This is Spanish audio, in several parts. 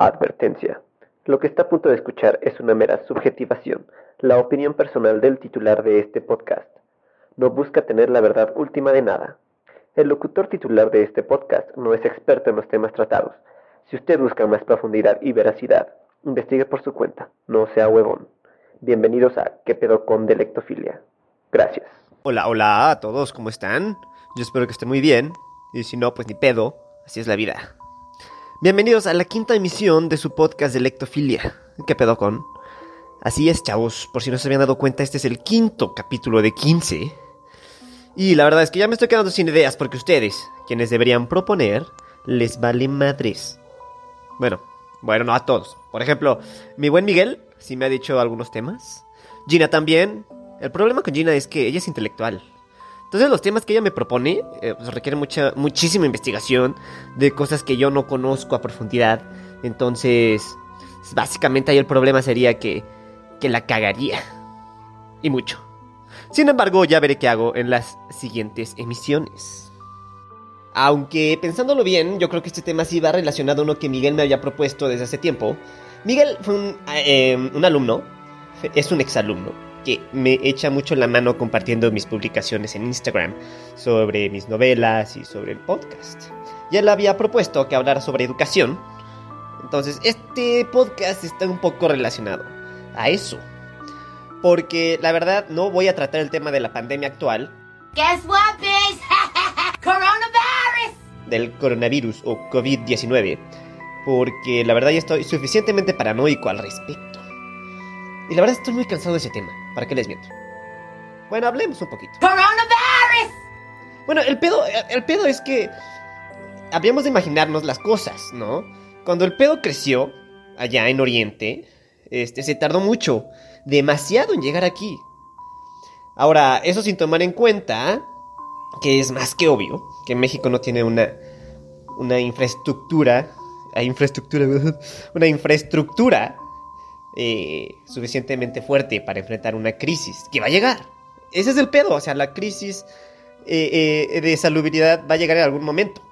Advertencia. Lo que está a punto de escuchar es una mera subjetivación, la opinión personal del titular de este podcast. No busca tener la verdad última de nada. El locutor titular de este podcast no es experto en los temas tratados. Si usted busca más profundidad y veracidad, investigue por su cuenta, no sea huevón. Bienvenidos a ¿Qué pedo con Delectofilia? Gracias. Hola, hola a todos, ¿cómo están? Yo espero que estén muy bien. Y si no, pues ni pedo, así es la vida. Bienvenidos a la quinta emisión de su podcast de Lectofilia. ¿Qué pedo con? Así es, chavos, por si no se habían dado cuenta, este es el quinto capítulo de 15. Y la verdad es que ya me estoy quedando sin ideas porque ustedes, quienes deberían proponer, les vale madres. Bueno, bueno, no a todos. Por ejemplo, mi buen Miguel sí me ha dicho algunos temas. Gina también. El problema con Gina es que ella es intelectual. Entonces los temas que ella me propone eh, pues, requieren mucha, muchísima investigación de cosas que yo no conozco a profundidad. Entonces, básicamente ahí el problema sería que, que la cagaría. Y mucho. Sin embargo, ya veré qué hago en las siguientes emisiones. Aunque pensándolo bien, yo creo que este tema sí va relacionado a uno que Miguel me había propuesto desde hace tiempo. Miguel fue un, eh, un alumno, es un exalumno, que me echa mucho la mano compartiendo mis publicaciones en Instagram sobre mis novelas y sobre el podcast. Ya le había propuesto que hablara sobre educación. Entonces, este podcast está un poco relacionado a eso. Porque la verdad no voy a tratar el tema de la pandemia actual. Guess what, bitch? Coronavirus. Del coronavirus o COVID-19. Porque la verdad ya estoy suficientemente paranoico al respecto. Y la verdad estoy muy cansado de ese tema. ¿Para qué les miento? Bueno, hablemos un poquito. Coronavirus. Bueno, el pedo, el pedo es que habríamos de imaginarnos las cosas, ¿no? Cuando el pedo creció allá en Oriente, este se tardó mucho, demasiado en llegar aquí. Ahora, eso sin tomar en cuenta que es más que obvio que México no tiene una una infraestructura, infraestructura, una infraestructura eh, suficientemente fuerte para enfrentar una crisis que va a llegar. Ese es el pedo, o sea, la crisis eh, eh, de salubridad va a llegar en algún momento.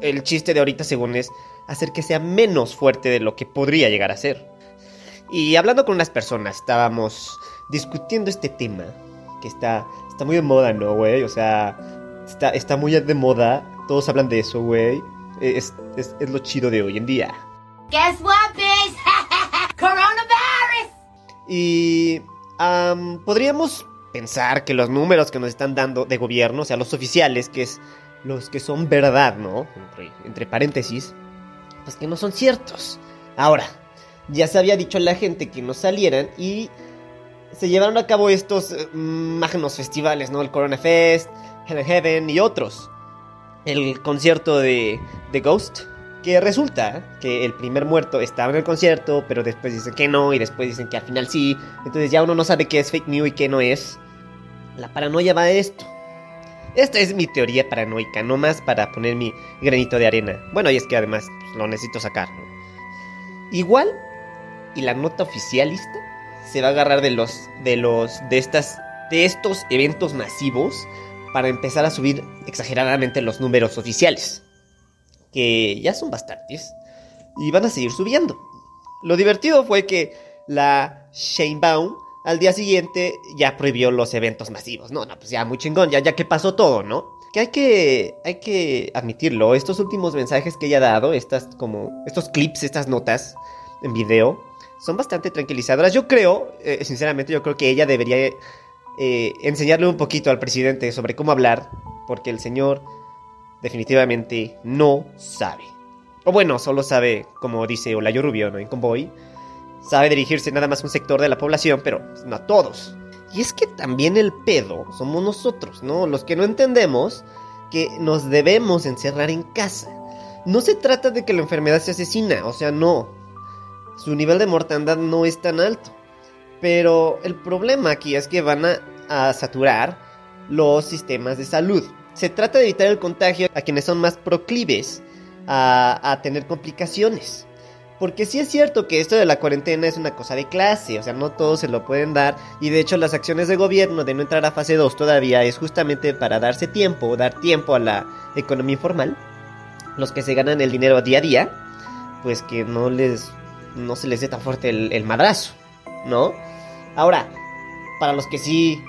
El chiste de ahorita, según es, hacer que sea menos fuerte de lo que podría llegar a ser. Y hablando con unas personas, estábamos discutiendo este tema, que está, está muy de moda, ¿no, güey? O sea, está, está muy de moda, todos hablan de eso, güey. Es, es, lo chido de hoy en día. Guess what. Y am, podríamos pensar que los números que nos están dando de gobierno, o sea, los oficiales, que es los que son verdad, ¿no? Entre, entre paréntesis, pues que no son ciertos. Ahora, ya se había dicho a la gente que no salieran y se llevaron a cabo estos eh, magnos festivales, ¿no? El Corona Fest, Hell Heaven y otros. El concierto de, de Ghost, que resulta que el primer muerto estaba en el concierto, pero después dicen que no, y después dicen que al final sí. Entonces ya uno no sabe qué es fake news y qué no es. La paranoia va a esto. Esta es mi teoría paranoica, no más para poner mi granito de arena. Bueno, y es que además pues, lo necesito sacar. Igual, y la nota oficialista se va a agarrar de los, de los, de estas, de estos eventos masivos para empezar a subir exageradamente los números oficiales que ya son bastantes, y van a seguir subiendo. Lo divertido fue que la Sheinbaum al día siguiente ya prohibió los eventos masivos. No, no, pues ya muy chingón, ya, ya que pasó todo, ¿no? Que hay que, hay que admitirlo, estos últimos mensajes que ella ha dado, estas como, estos clips, estas notas en video, son bastante tranquilizadoras. Yo creo, eh, sinceramente, yo creo que ella debería eh, enseñarle un poquito al presidente sobre cómo hablar, porque el señor definitivamente no sabe. O bueno, solo sabe, como dice Olayo Rubio ¿no? en Convoy, sabe dirigirse nada más a un sector de la población, pero no a todos. Y es que también el pedo somos nosotros, ¿no? Los que no entendemos que nos debemos encerrar en casa. No se trata de que la enfermedad se asesina, o sea, no. Su nivel de mortandad no es tan alto. Pero el problema aquí es que van a, a saturar los sistemas de salud. Se trata de evitar el contagio a quienes son más proclives a, tener complicaciones. Porque sí es cierto que esto de la cuarentena es una cosa de clase, o sea, no todos se lo pueden dar. Y de hecho las acciones de gobierno de no entrar a fase 2 todavía es justamente para darse tiempo, dar tiempo a la economía informal, los que se ganan el dinero día a día, pues que no les no se les dé tan fuerte el madrazo, ¿no? Ahora, para los que sí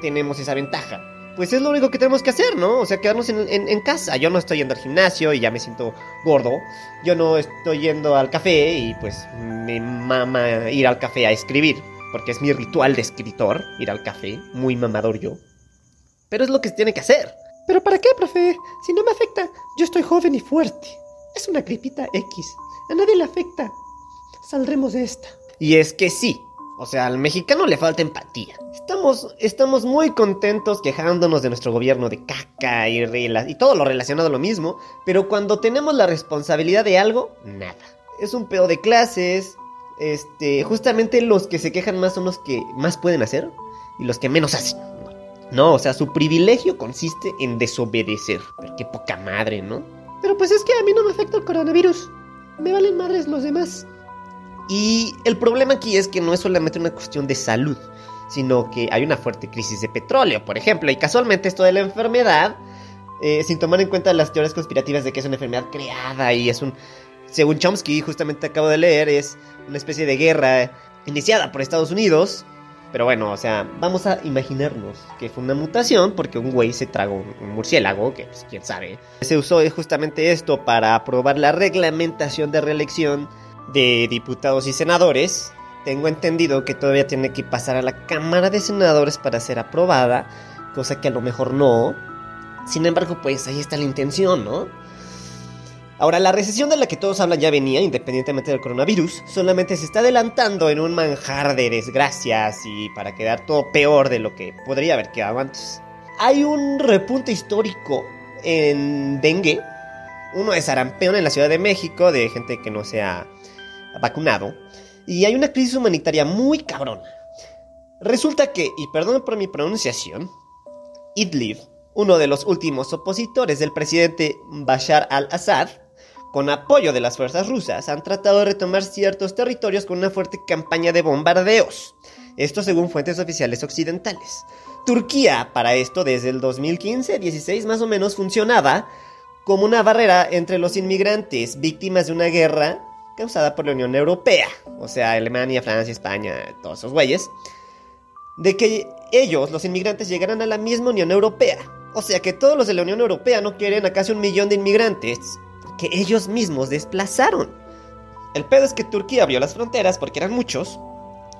tenemos esa ventaja, pues es lo único que tenemos que hacer, ¿no? O sea, quedarnos en, casa. Yo no estoy yendo al gimnasio y ya me siento gordo. Yo no estoy yendo al café y pues me mama ir al café a escribir. Porque es mi ritual de escritor, ir al café. Muy mamador yo. Pero es lo que se tiene que hacer. ¿Pero para qué, profe? Si no me afecta, yo estoy joven y fuerte. Es una gripita X. A nadie le afecta. Saldremos de esta. Y es que sí. O sea, al mexicano le falta empatía. Estamos, estamos muy contentos quejándonos de nuestro gobierno de caca y, y todo lo relacionado a lo mismo, pero cuando tenemos la responsabilidad de algo, nada. Es un pedo de clases. Este, justamente los que se quejan más son los que más pueden hacer y los que menos hacen. No, o sea, su privilegio consiste en desobedecer. Pero qué poca madre, ¿no? Pero pues es que a mí no me afecta el coronavirus. Me valen madres los demás. Y el problema aquí es que no es solamente una cuestión de salud, sino que hay una fuerte crisis de petróleo, por ejemplo, y casualmente esto de la enfermedad, eh, sin tomar en cuenta las teorías conspirativas de que es una enfermedad creada y es un, según Chomsky, justamente acabo de leer, es una especie de guerra iniciada por Estados Unidos. Pero bueno, o sea, vamos a imaginarnos que fue una mutación porque un güey se tragó un- murciélago, que pues quién sabe. Se usó justamente esto para aprobar la reglamentación de reelección de diputados y senadores. Tengo entendido que todavía tiene que pasar a la Cámara de Senadores para ser aprobada, cosa que a lo mejor no. Sin embargo, pues ahí está la intención, ¿no? Ahora, la recesión de la que todos hablan ya venía, independientemente del coronavirus, solamente se está adelantando en un manjar de desgracias y para quedar todo peor de lo que podría haber quedado antes. Hay un repunte histórico en dengue, uno de sarampión en la Ciudad de México, de gente que no se ha vacunado, y hay una crisis humanitaria muy cabrona. Resulta que, y perdón por mi pronunciación, Idlib, uno de los últimos opositores del presidente Bashar al-Assad, con apoyo de las fuerzas rusas, han tratado de retomar ciertos territorios con una fuerte campaña de bombardeos. Esto según fuentes oficiales occidentales. Turquía, para esto, desde el 2015-16 más o menos, funcionaba como una barrera entre los inmigrantes víctimas de una guerra causada por la Unión Europea, o sea, Alemania, Francia, España, todos esos güeyes, de que ellos, los inmigrantes, llegaran a la misma Unión Europea. O sea que todos los de la Unión Europea no quieren a casi un millón de inmigrantes que ellos mismos desplazaron. El pedo es que Turquía abrió las fronteras porque eran muchos,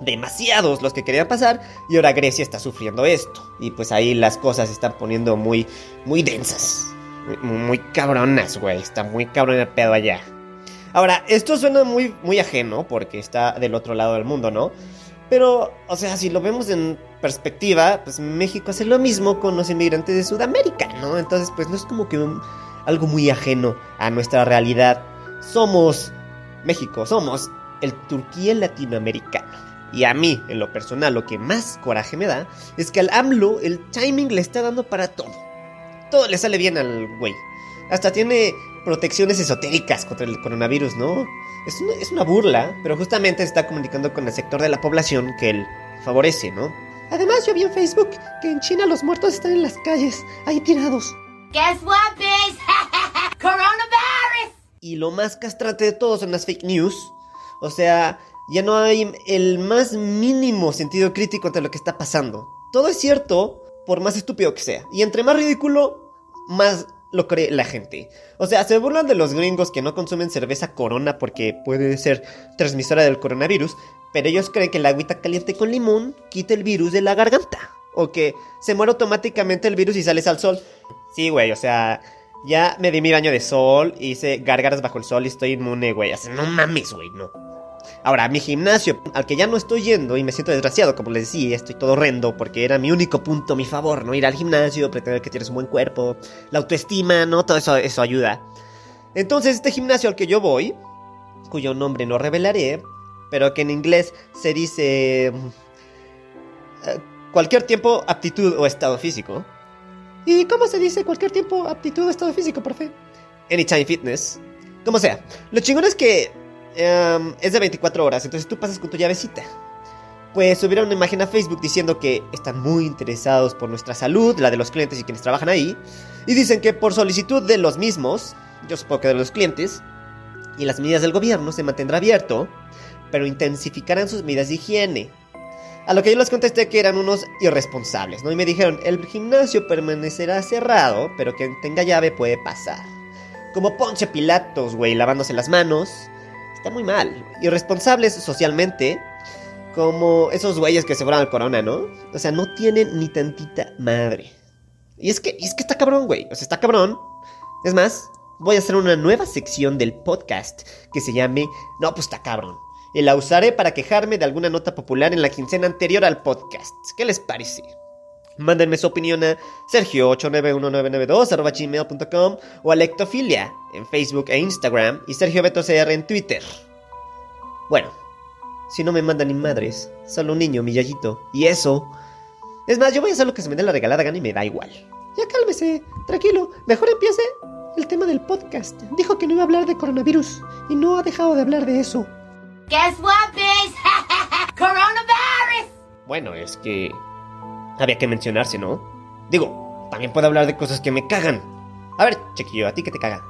demasiados los que querían pasar, y ahora Grecia está sufriendo esto. Y pues ahí las cosas se están poniendo muy, muy densas. Muy, muy cabronas, güey. Está muy cabrón el pedo allá. Ahora, esto suena muy, muy ajeno porque está del otro lado del mundo, ¿no? Pero, o sea, si lo vemos en perspectiva, pues México hace lo mismo con los inmigrantes de Sudamérica, ¿no? Entonces, pues no es como que algo muy ajeno a nuestra realidad. Somos México, somos el Turquía latinoamericano. Y a mí, en lo personal, lo que más coraje me da es que al AMLO el timing le está dando para todo. Todo le sale bien al güey. Hasta tiene protecciones esotéricas contra el coronavirus, ¿no? Es una, es una burla, pero justamente se está comunicando con el sector de la población que él favorece, ¿no? Además, yo vi en Facebook que en China los muertos están en las calles, ahí tirados. Guess what, bitch? Coronavirus! Y lo más castrante de todo son las fake news. O sea, ya no hay el más mínimo sentido crítico ante lo que está pasando. Todo es cierto, por más estúpido que sea. Y entre más ridículo, más lo cree la gente. O sea, se burlan de los gringos que no consumen cerveza corona porque puede ser transmisora del coronavirus. Pero ellos creen que la agüita caliente con limón quita el virus de la garganta. O que se muere automáticamente el virus y sales al sol. Sí, güey, o sea, ya me di mi baño de sol, hice gárgaras bajo el sol y estoy inmune, güey. O no mames, güey, no. Ahora, mi gimnasio, al que ya no estoy yendo y me siento desgraciado, como les decía, estoy todo horrendo porque era mi único punto mi favor, ¿no? Ir al gimnasio, pretender que tienes un buen cuerpo, la autoestima, ¿no? Todo eso, eso ayuda. Entonces, este gimnasio al que yo voy, cuyo nombre no revelaré, pero que en inglés se dice... eh, cualquier tiempo, aptitud o estado físico. ¿Y cómo se dice cualquier tiempo aptitud o estado físico, profe? Anytime Fitness. Como sea. Lo chingón es que em, es de 24 horas, entonces tú pasas con tu llavecita. Pues subieron una imagen a Facebook diciendo que están muy interesados por nuestra salud, la de los clientes y quienes trabajan ahí. Y dicen que por solicitud de los mismos, yo supongo que de los clientes, y las medidas del gobierno se mantendrá abierto, pero intensificarán sus medidas de higiene. A lo que yo les contesté que eran unos irresponsables, ¿no? Y me dijeron, el gimnasio permanecerá cerrado, pero quien tenga llave puede pasar. Como Ponce Pilatos, güey, lavándose las manos. Está muy mal. Irresponsables socialmente, como esos güeyes que se fueron al corona, ¿no? O sea, no tienen ni tantita madre. Y es que, y es que está cabrón, güey. O sea, está cabrón. Es más, voy a hacer una nueva sección del podcast que se llame No, pues está cabrón. Y la usaré para quejarme de alguna nota popular en la quincena anterior al podcast. ¿Qué les parece? Mándenme su opinión a sergio891992.gmail.com o a Lectofilia en Facebook e Instagram y Sergio Beto CR en Twitter. Bueno, si no me mandan ni madres, solo un niño, mi yayito. Y eso. Es más, yo voy a hacer lo que se me dé la regalada gana y me da igual. Ya cálmese, tranquilo, mejor empiece el tema del podcast. Dijo que no iba a hablar de coronavirus y no ha dejado de hablar de eso. Guess what, bitch? Coronavirus! Bueno, es que. Había que mencionarse, ¿no? Digo, también puedo hablar de cosas que me cagan. A ver, Chequillo, ¿a ti qué te caga?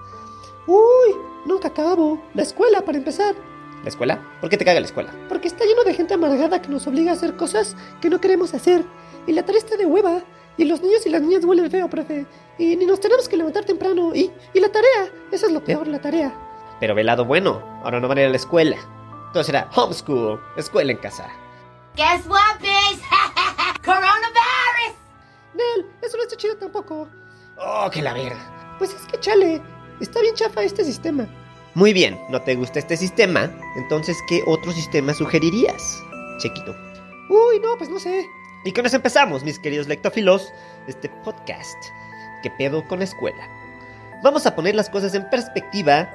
Uy, nunca acabo. La escuela, para empezar. ¿La escuela? ¿Por qué te caga la escuela? Porque está lleno de gente amargada que nos obliga a hacer cosas que no queremos hacer. Y la tarea está de hueva. Y los niños y las niñas huelen feo, profe. Y ni nos tenemos que levantar temprano. Y, y la tarea. Eso es lo peor, la tarea. Pero velado bueno, ahora no van a ir a la escuela. Entonces era homeschool, escuela en casa. Guess what, eso no está chido tampoco. Oh, que la verga. Pues es que chale. Está bien chafa este sistema. Muy bien, ¿no te gusta este sistema? Entonces, ¿qué otro sistema sugerirías? Chequito. Uy, no, pues no sé. Y con eso empezamos, mis queridos lectófilos, este podcast. ¿Qué pedo con la escuela? Vamos a poner las cosas en perspectiva,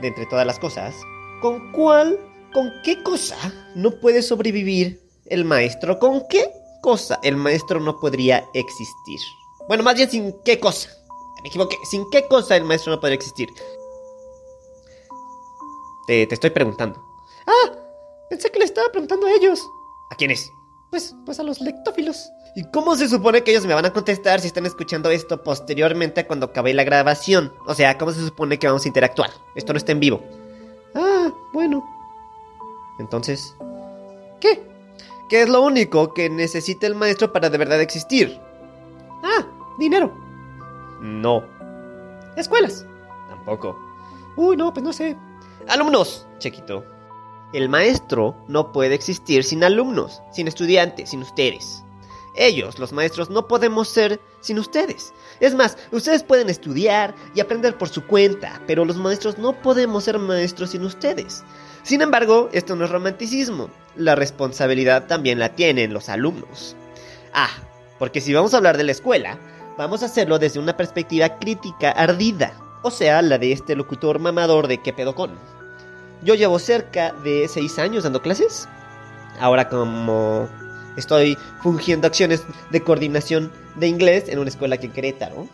de entre todas las cosas. ¿Con cuál, con qué cosa no puede sobrevivir el maestro? ¿Con qué cosa el maestro no podría existir? Bueno, más bien sin qué cosa. Me equivoqué. ¿Sin qué cosa el maestro no podría existir? Te, te estoy preguntando. Ah, pensé que le estaba preguntando a ellos. ¿A quién es? Pues, pues a los lectófilos. ¿Y cómo se supone que ellos me van a contestar si están escuchando esto posteriormente cuando acabe la grabación? O sea, ¿cómo se supone que vamos a interactuar? Esto no está en vivo. Ah, bueno. Entonces, ¿Qué? ¿Qué es lo único que necesita el maestro para de verdad existir? Ah, dinero. No, Escuelas. tampoco. Uy, no, pues no sé. Alumnos, Chequito. El maestro no puede existir sin alumnos, sin estudiantes, sin ustedes. Ellos, los maestros, no podemos ser sin ustedes. Es más, ustedes pueden estudiar y aprender por su cuenta, pero los maestros no podemos ser maestros sin ustedes. Sin embargo, esto no es romanticismo. La responsabilidad también la tienen los alumnos. Ah, porque si vamos a hablar de la escuela, vamos a hacerlo desde una perspectiva crítica ardida, o sea, la de este locutor mamador de qué pedo con. Yo llevo cerca de 6 años dando clases. Ahora como estoy fungiendo acciones de coordinación de inglés en una escuela aquí en Querétaro.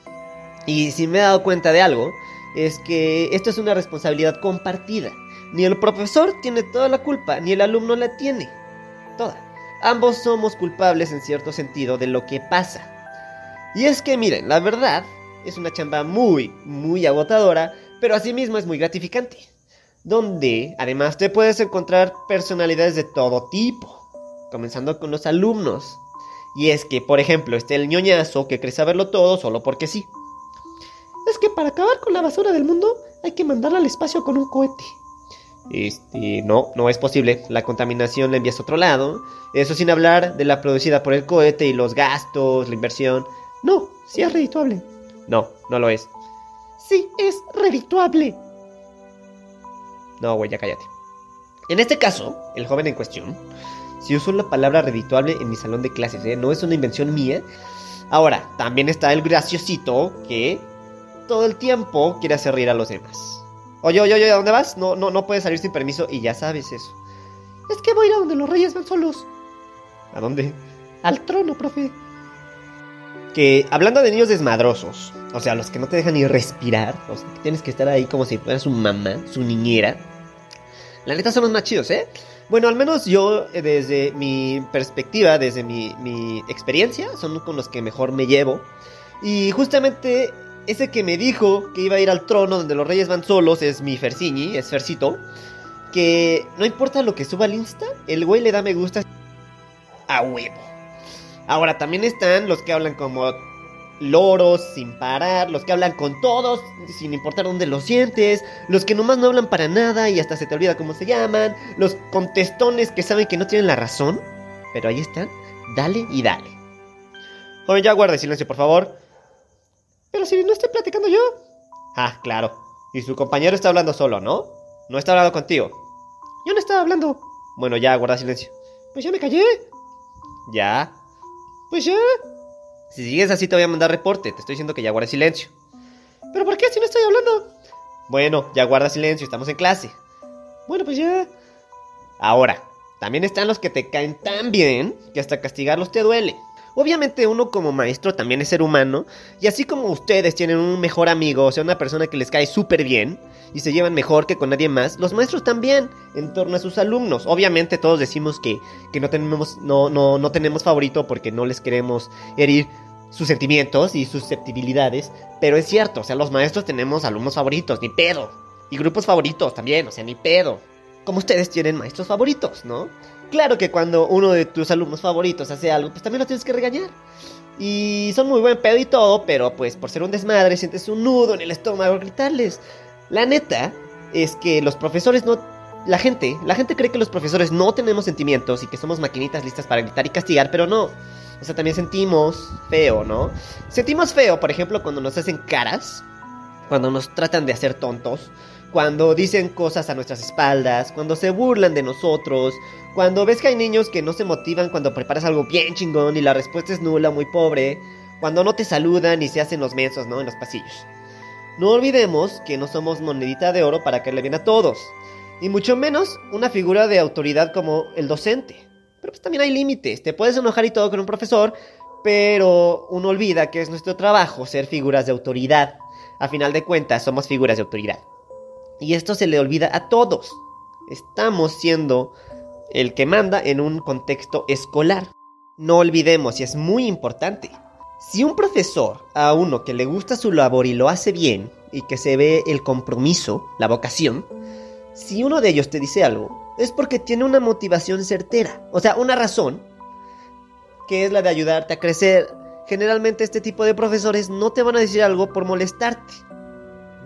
Y si me he dado cuenta de algo, es que esto es una responsabilidad compartida. Ni el profesor tiene toda la culpa, ni el alumno la tiene. Toda. Ambos somos culpables en cierto sentido de lo que pasa. Y es que miren, la verdad es una chamba muy, muy agotadora, pero asimismo es muy gratificante. Donde además te puedes encontrar personalidades de todo tipo, comenzando con los alumnos. Y es que, por ejemplo, está el ñoñazo que cree saberlo todo solo porque sí. Es que para acabar con la basura del mundo hay que mandarla al espacio con un cohete. Este, no, no es posible. La contaminación la envías a otro lado. Eso sin hablar de la producida por el cohete y los gastos, la inversión. No, sí es redituable. No, no lo es. Sí es redituable. No, güey, ya cállate. En este caso, el joven en cuestión, si uso la palabra redituable en mi salón de clases, ¿eh? no es una invención mía. Ahora, también está el graciosito que todo el tiempo quiere hacer reír a los demás. Oye, oye, oye, ¿a dónde vas? No, no, no puedes salir sin permiso y ya sabes eso. Es que voy a ir a donde los reyes van solos. ¿A dónde? Al trono, profe. Que hablando de niños desmadrosos, o sea, los que no te dejan ni respirar, los que tienes que estar ahí como si fueras su mamá, su niñera. La neta son los más chidos, ¿eh? Bueno, al menos yo, eh, desde mi perspectiva, desde mi, mi experiencia, son con los que mejor me llevo. Y justamente ese que me dijo que iba a ir al trono donde los reyes van solos es mi Ferciñi, es Fercito. Que no importa lo que suba al Insta, el güey le da me gusta a huevo. Ahora también están los que hablan como loros sin parar, los que hablan con todos sin importar dónde lo sientes, los que nomás no hablan para nada y hasta se te olvida cómo se llaman, los contestones que saben que no tienen la razón, pero ahí están, dale y dale. Joven, ya guarde silencio, por favor. Pero si no estoy platicando yo. Ah, claro. Y su compañero está hablando solo, ¿no? No está hablando contigo. Yo no estaba hablando. Bueno, ya, guarda silencio. Pues ya me callé. Ya. Pues ya. Si sigues así te voy a mandar reporte. Te estoy diciendo que ya guarda silencio. ¿Pero por qué si no estoy hablando? Bueno, ya guarda silencio, estamos en clase. Bueno, pues ya. Ahora, también están los que te caen tan bien que hasta castigarlos te duele. Obviamente uno como maestro también es ser humano, y así como ustedes tienen un mejor amigo, o sea, una persona que les cae súper bien, y se llevan mejor que con nadie más, los maestros también, en torno a sus alumnos. Obviamente todos decimos que, que no, tenemos, no, no, no tenemos favorito porque no les queremos herir sus sentimientos y sus susceptibilidades, pero es cierto, o sea, los maestros tenemos alumnos favoritos, ni pedo, y grupos favoritos también, o sea, ni pedo. Como ustedes tienen maestros favoritos, ¿no? Claro que cuando uno de tus alumnos favoritos hace algo, pues también lo tienes que regañar. Y son muy buen pedo y todo, pero pues por ser un desmadre sientes un nudo en el estómago gritarles. La neta es que los profesores no... La gente, la gente cree que los profesores no tenemos sentimientos y que somos maquinitas listas para gritar y castigar, pero no. O sea, también sentimos feo, ¿no? Sentimos feo, por ejemplo, cuando nos hacen caras, cuando nos tratan de hacer tontos, cuando dicen cosas a nuestras espaldas, cuando se burlan de nosotros, cuando ves que hay niños que no se motivan cuando preparas algo bien chingón y la respuesta es nula, muy pobre, cuando no te saludan y se hacen los mensos, ¿no? En los pasillos. No olvidemos que no somos monedita de oro para caerle bien a todos, y mucho menos una figura de autoridad como el docente. Pero pues también hay límites, te puedes enojar y todo con un profesor, pero uno olvida que es nuestro trabajo ser figuras de autoridad. A final de cuentas, somos figuras de autoridad. Y esto se le olvida a todos. Estamos siendo el que manda en un contexto escolar. No olvidemos, y es muy importante, si un profesor a uno que le gusta su labor y lo hace bien, y que se ve el compromiso, la vocación, si uno de ellos te dice algo, es porque tiene una motivación certera, o sea, una razón, que es la de ayudarte a crecer. Generalmente este tipo de profesores no te van a decir algo por molestarte.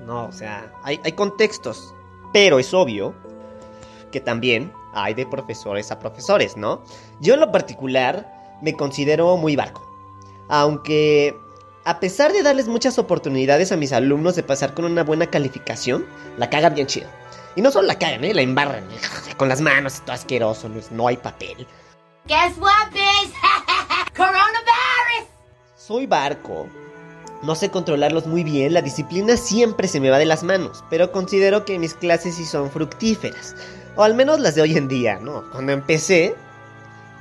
No, o sea, hay, hay contextos, pero es obvio que también hay de profesores a profesores, ¿no? Yo en lo particular me considero muy barco. Aunque a pesar de darles muchas oportunidades a mis alumnos de pasar con una buena calificación, la cagan bien chido. Y no solo la cagan, ¿eh? La embarran. Con las manos, todo asqueroso, no, no hay papel. Guess what, bitch? Coronavirus! Soy barco. No sé controlarlos muy bien, la disciplina siempre se me va de las manos, pero considero que mis clases sí son fructíferas. O al menos las de hoy en día, ¿no? Cuando empecé,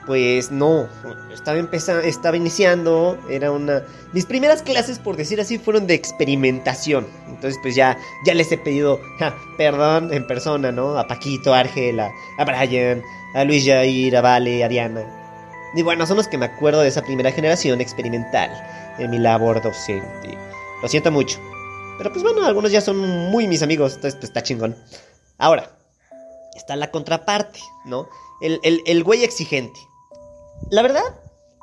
pues no, estaba empezando, estaba iniciando, era una... Mis primeras clases, por decir así, fueron de experimentación. Entonces, pues ya, ya les he pedido ja, perdón en persona, ¿no? A Paquito, a Argela, a Brian, a Luis Jair, a Vale, a Diana. Y bueno, son los que me acuerdo de esa primera generación experimental en mi labor docente. Lo siento mucho. Pero pues bueno, algunos ya son muy mis amigos, entonces pues está chingón. Ahora, está la contraparte, ¿no? El, el, el güey exigente. La verdad,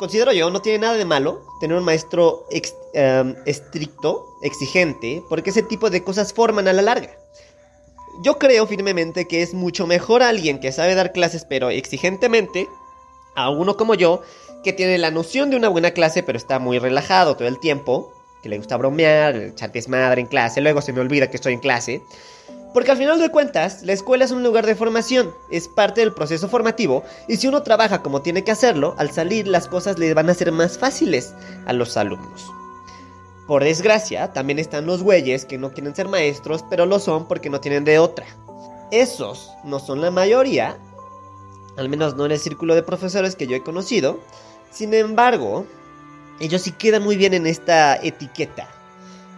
considero yo, no tiene nada de malo tener un maestro em, estricto, exigente, porque ese tipo de cosas forman a la larga. Yo creo firmemente que es mucho mejor alguien que sabe dar clases pero exigentemente a uno como yo que tiene la noción de una buena clase pero está muy relajado todo el tiempo, que le gusta bromear, echar desmadre en clase, luego se me olvida que estoy en clase. Porque al final de cuentas, la escuela es un lugar de formación, es parte del proceso formativo, y si uno trabaja como tiene que hacerlo, al salir las cosas le van a ser más fáciles a los alumnos. Por desgracia, también están los güeyes que no quieren ser maestros, pero lo son porque no tienen de otra. Esos no son la mayoría, al menos no en el círculo de profesores que yo he conocido. Sin embargo, ellos sí quedan muy bien en esta etiqueta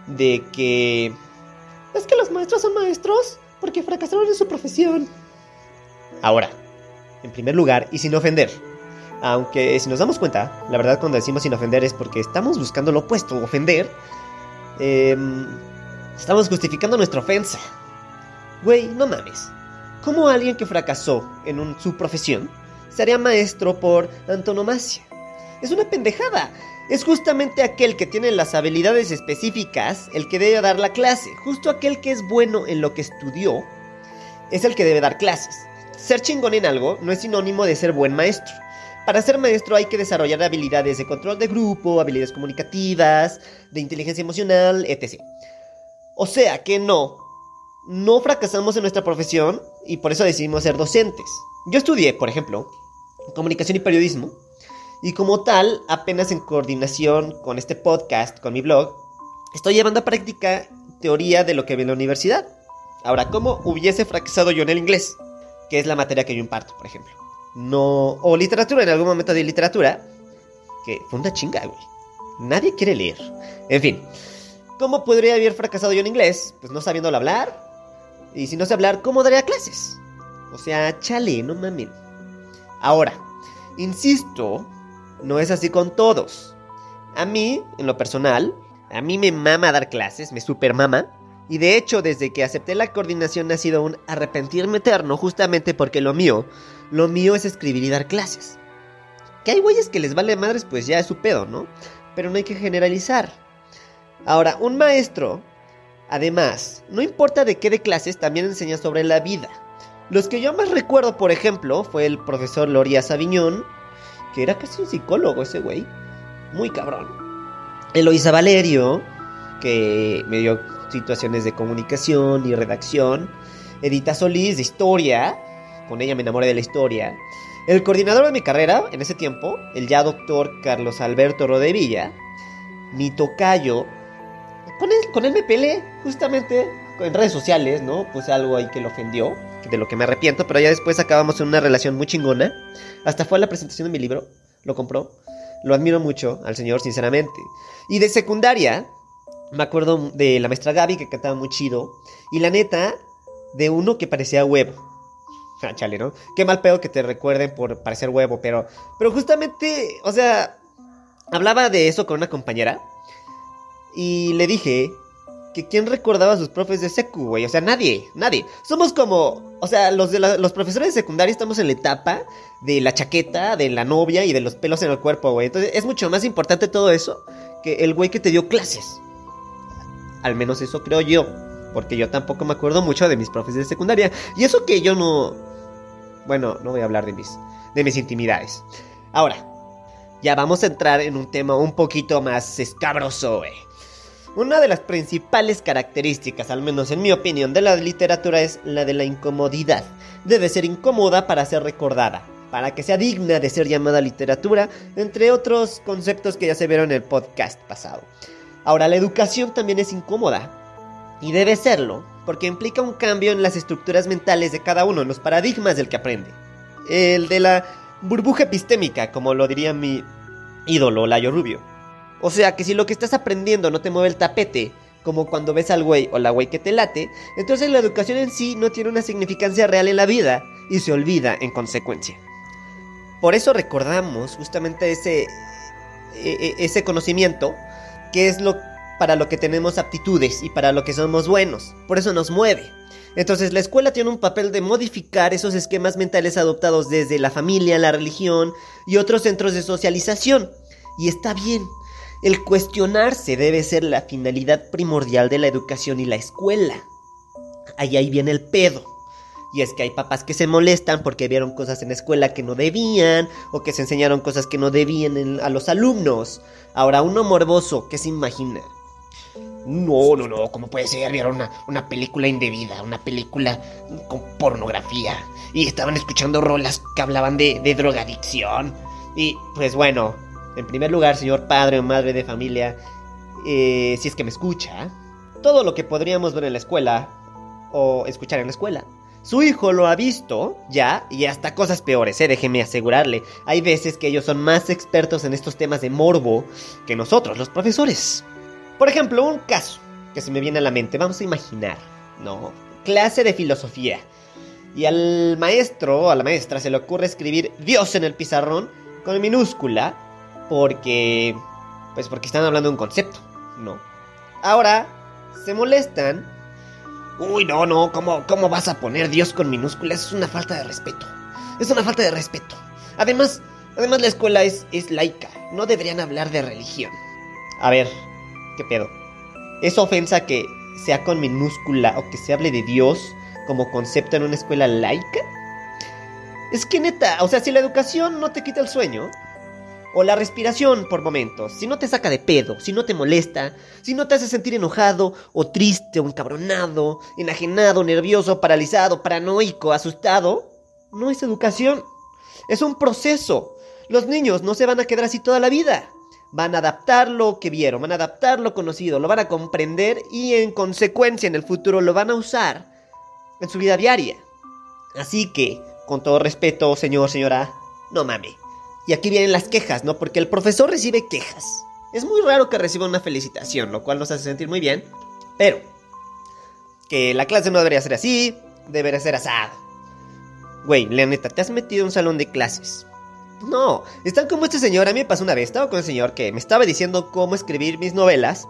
de que Es que los maestros son maestros porque fracasaron en su profesión. Ahora, en primer lugar, y sin ofender. Aunque si nos damos cuenta, la verdad cuando decimos sin ofender es porque estamos buscando lo opuesto, ofender. Em, estamos justificando nuestra ofensa. Güey, no mames. ¿Cómo alguien que fracasó en un- su profesión sería maestro por antonomasia? Es una pendejada. Es justamente aquel que tiene las habilidades específicas el que debe dar la clase. Justo aquel que es bueno en lo que estudió es el que debe dar clases. Ser chingón en algo no es sinónimo de ser buen maestro. Para ser maestro hay que desarrollar habilidades de control de grupo, habilidades comunicativas, de inteligencia emocional, etc. O sea que no, no fracasamos en nuestra profesión y por eso decidimos ser docentes. Yo estudié, por ejemplo, comunicación y periodismo y como tal, apenas en coordinación con este podcast, con mi blog, estoy llevando a práctica teoría de lo que vi en la universidad. Ahora, ¿cómo hubiese fracasado yo en el inglés? Que es la materia que yo imparto, por ejemplo. No. O literatura, en algún momento de literatura. Que fue una chinga, güey. Nadie quiere leer. En fin. ¿Cómo podría haber fracasado yo en inglés? Pues no sabiéndolo hablar. Y si no sé hablar, ¿cómo daría clases? O sea, chale, no mamen. Ahora, insisto, no es así con todos. A mí, en lo personal, a mí me mama dar clases, me super mama. Y de hecho, desde que acepté la coordinación ha sido un arrepentirme eterno, justamente porque lo mío, lo mío es escribir y dar clases. Que hay güeyes que les vale madres, pues ya es su pedo, ¿no? Pero no hay que generalizar. Ahora, un maestro, además, no importa de qué de clases, también enseña sobre la vida. Los que yo más recuerdo, por ejemplo, fue el profesor Loria Saviñón, que era casi un psicólogo ese güey. Muy cabrón. Eloisa Valerio, que me dio situaciones de comunicación y redacción. Edita Solís, de historia. Con ella me enamoré de la historia. El coordinador de mi carrera, en ese tiempo, el ya doctor Carlos Alberto Rodevilla. Mi tocayo. Con él, con él me peleé, justamente, en redes sociales, ¿no? Puse algo ahí que lo ofendió, de lo que me arrepiento, pero ya después acabamos en una relación muy chingona. Hasta fue a la presentación de mi libro, lo compró. Lo admiro mucho al señor, sinceramente. Y de secundaria, me acuerdo de la maestra Gaby, que cantaba muy chido. Y la neta, de uno que parecía huevo. Ah, chale, ¿no? Qué mal pedo que te recuerden por parecer huevo, pero... Pero justamente, o sea, hablaba de eso con una compañera. Y le dije que quién recordaba a sus profes de secu, güey. O sea, nadie, nadie. Somos como, o sea, los de los profesores de secundaria estamos en la etapa de la chaqueta, de la novia y de los pelos en el cuerpo, güey. Entonces es mucho más importante todo eso que el güey que te dio clases. Al menos eso creo yo. Porque yo tampoco me acuerdo mucho de mis profes de secundaria. Y eso que yo no... Bueno, no voy a hablar de mis, de mis intimidades. Ahora, ya vamos a entrar en un tema un poquito más escabroso, güey. Una de las principales características, al menos en mi opinión, de la literatura es la de la incomodidad. Debe ser incómoda para ser recordada, para que sea digna de ser llamada literatura, entre otros conceptos que ya se vieron en el podcast pasado. Ahora, la educación también es incómoda. Y debe serlo, porque implica un cambio en las estructuras mentales de cada uno, en los paradigmas del que aprende. El de la burbuja epistémica, como lo diría mi ídolo, Layo Rubio. O sea que si lo que estás aprendiendo no te mueve el tapete, como cuando ves al güey o la güey que te late, entonces la educación en sí no tiene una significancia real en la vida y se olvida en consecuencia. Por eso recordamos justamente ese, e- e- ese conocimiento que es lo para lo que tenemos aptitudes y para lo que somos buenos. Por eso nos mueve. Entonces la escuela tiene un papel de modificar esos esquemas mentales adoptados desde la familia, la religión y otros centros de socialización. Y está bien. El cuestionarse debe ser la finalidad primordial de la educación y la escuela. Ahí ahí viene el pedo. Y es que hay papás que se molestan porque vieron cosas en la escuela que no debían o que se enseñaron cosas que no debían a los alumnos. Ahora, uno morboso, ¿qué se imagina? No, no, no, ¿cómo puede ser? Vieron una, una película indebida, una película con pornografía. Y estaban escuchando rolas que hablaban de, de drogadicción. Y pues bueno, en primer lugar, señor padre o madre de familia, eh, si es que me escucha, todo lo que podríamos ver en la escuela o escuchar en la escuela. Su hijo lo ha visto ya y hasta cosas peores, eh, déjeme asegurarle. Hay veces que ellos son más expertos en estos temas de morbo que nosotros, los profesores. Por ejemplo, un caso que se me viene a la mente, vamos a imaginar, ¿no? Clase de filosofía. Y al maestro o a la maestra se le ocurre escribir Dios en el pizarrón con minúscula porque pues porque están hablando de un concepto, ¿no? ahora se molestan. Uy, no, no, ¿cómo, ¿cómo vas a poner Dios con minúsculas? Es una falta de respeto. Es una falta de respeto. Además, además la escuela es, es laica. No deberían hablar de religión. A ver, ¿qué pedo? ¿Es ofensa que sea con minúscula o que se hable de Dios como concepto en una escuela laica? Es que neta, o sea, si la educación no te quita el sueño, o la respiración por momentos, si no te saca de pedo, si no te molesta, si no te hace sentir enojado, o triste, o encabronado, enajenado, nervioso, paralizado, paranoico, asustado, no es educación. Es un proceso. Los niños no se van a quedar así toda la vida. Van a adaptar lo que vieron, van a adaptar lo conocido, lo van a comprender y en consecuencia en el futuro lo van a usar en su vida diaria. Así que, con todo respeto, señor, señora, no mame. Y aquí vienen las quejas, ¿no? Porque el profesor recibe quejas. Es muy raro que reciba una felicitación, lo cual nos hace sentir muy bien. Pero, que la clase no debería ser así, debería ser asado. Güey, la te has metido en un salón de clases. No, están como este señor. A mí me pasó una vez, estaba con un señor que me estaba diciendo cómo escribir mis novelas.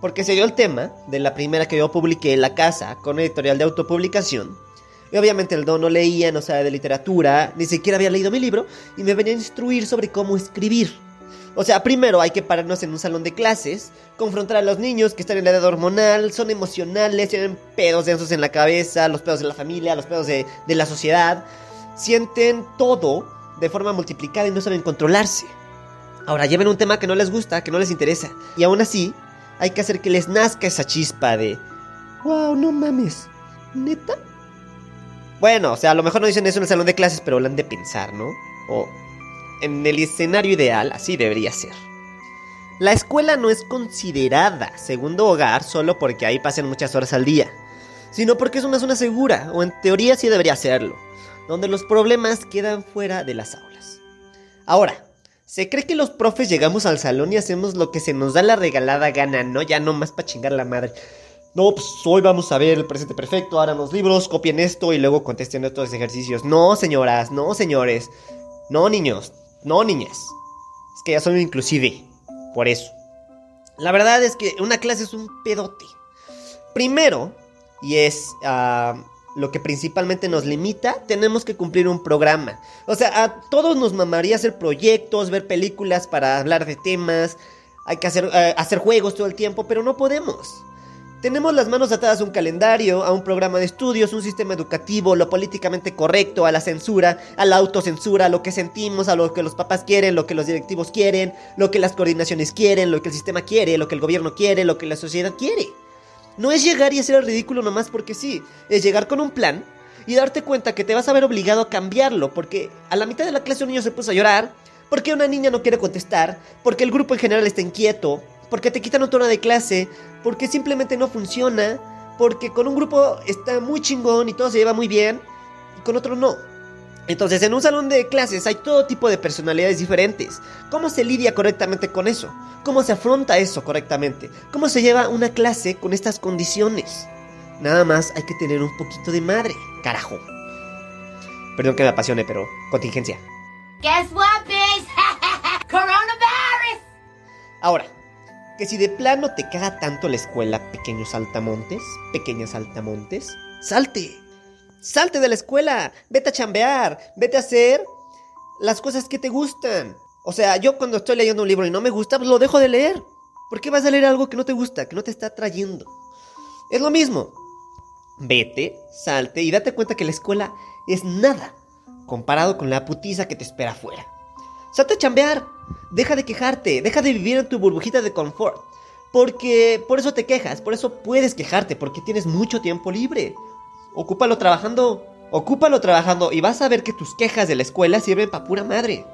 Porque se dio el tema de la primera que yo publiqué la casa con editorial de autopublicación. Y obviamente el don no leía, no sabe de literatura, ni siquiera había leído mi libro y me venía a instruir sobre cómo escribir. O sea, primero hay que pararnos en un salón de clases, confrontar a los niños que están en la edad hormonal, son emocionales, tienen pedos densos en la cabeza, los pedos de la familia, los pedos de, de la sociedad, sienten todo de forma multiplicada y no saben controlarse. Ahora lleven un tema que no les gusta, que no les interesa, y aún así hay que hacer que les nazca esa chispa de... Wow, no mames. ¿Neta? Bueno, o sea, a lo mejor no dicen eso en el salón de clases, pero han de pensar, ¿no? O en el escenario ideal, así debería ser. La escuela no es considerada segundo hogar solo porque ahí pasen muchas horas al día, sino porque es una zona segura, o en teoría sí debería serlo, donde los problemas quedan fuera de las aulas. Ahora, se cree que los profes llegamos al salón y hacemos lo que se nos da la regalada gana, ¿no? Ya no más para chingar la madre. No, pues hoy vamos a ver el presente perfecto, ahora los libros, copien esto y luego contesten estos ejercicios. No, señoras, no, señores. No, niños, no, niñas. Es que ya soy inclusive. Por eso. La verdad es que una clase es un pedote. Primero, y es ah, lo que principalmente nos limita, tenemos que cumplir un programa. O sea, a todos nos mamaría hacer proyectos, ver películas para hablar de temas. Hay que hacer, eh, hacer juegos todo el tiempo, pero no podemos. Tenemos las manos atadas a un calendario, a un programa de estudios, un sistema educativo, lo políticamente correcto, a la censura, a la autocensura, a lo que sentimos, a lo que los papás quieren, lo que los directivos quieren, lo que las coordinaciones quieren, lo que el sistema quiere, lo que el gobierno quiere, lo que la sociedad quiere. No es llegar y hacer el ridículo nomás porque sí, es llegar con un plan y darte cuenta que te vas a ver obligado a cambiarlo, porque a la mitad de la clase un niño se puso a llorar, porque una niña no quiere contestar, porque el grupo en general está inquieto, porque te quitan un tono de clase, porque simplemente no funciona, porque con un grupo está muy chingón y todo se lleva muy bien, y con otro no. Entonces, en un salón de clases hay todo tipo de personalidades diferentes. ¿Cómo se lidia correctamente con eso? ¿Cómo se afronta eso correctamente? ¿Cómo se lleva una clase con estas condiciones? Nada más hay que tener un poquito de madre, carajo. Perdón que me apasione, pero contingencia. Guess what, bitch? Coronavirus! Ahora, que si de plano te caga tanto la escuela, pequeños saltamontes, pequeñas saltamontes, salte. Salte de la escuela, vete a chambear, vete a hacer las cosas que te gustan. O sea, yo cuando estoy leyendo un libro y no me gusta, pues lo dejo de leer. ¿Por qué vas a leer algo que no te gusta, que no te está atrayendo? Es lo mismo. Vete, salte y date cuenta que la escuela es nada comparado con la putiza que te espera afuera. Salte a chambear, deja de quejarte, deja de vivir en tu burbujita de confort. Porque por eso te quejas, por eso puedes quejarte, porque tienes mucho tiempo libre. Ocúpalo trabajando, ocúpalo trabajando y vas a ver que tus quejas de la escuela sirven para pura madre.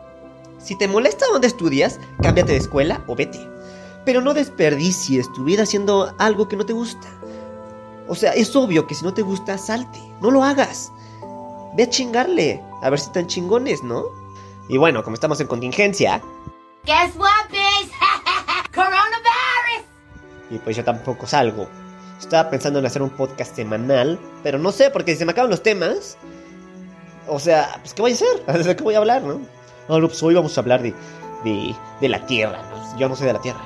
Si te molesta donde estudias, cámbiate de escuela o vete. Pero no desperdicies tu vida haciendo algo que no te gusta. O sea, es obvio que si no te gusta, salte. No lo hagas. Ve a chingarle. A ver si están chingones, ¿no? Y bueno, como estamos en contingencia, Guess what, bitch? Coronavirus! y pues yo tampoco salgo. Estaba pensando en hacer un podcast semanal, pero no sé, porque si se me acaban los temas, o sea, pues ¿qué voy a hacer? ¿De qué voy a hablar, no? No, pues hoy vamos a hablar de, de, de la Tierra. Yo no soy de la Tierra.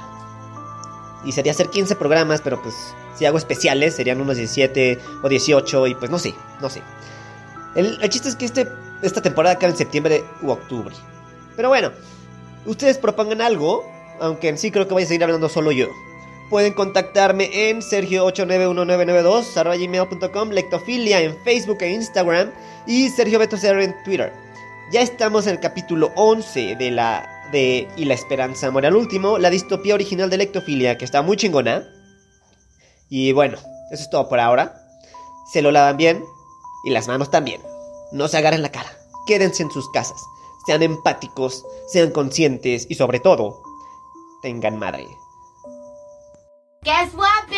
Y sería hacer 15 programas, pero pues si hago especiales serían unos 17 o 18 y pues no sé, no sé. El, el chiste es que este, esta temporada acaba en septiembre u octubre. Pero bueno, ustedes propongan algo, aunque en sí creo que voy a seguir hablando solo yo. Pueden contactarme en sergio891992 gmail.com, lectofilia en Facebook e Instagram y Sergio Beto en Twitter. Ya estamos en el capítulo 11 de la de Y la esperanza muere al último, la distopía original de Lectofilia, que está muy chingona. Y bueno, eso es todo por ahora. Se lo lavan bien y las manos también. No se agarren la cara. Quédense en sus casas. Sean empáticos, sean conscientes y sobre todo, tengan madre. Guess what,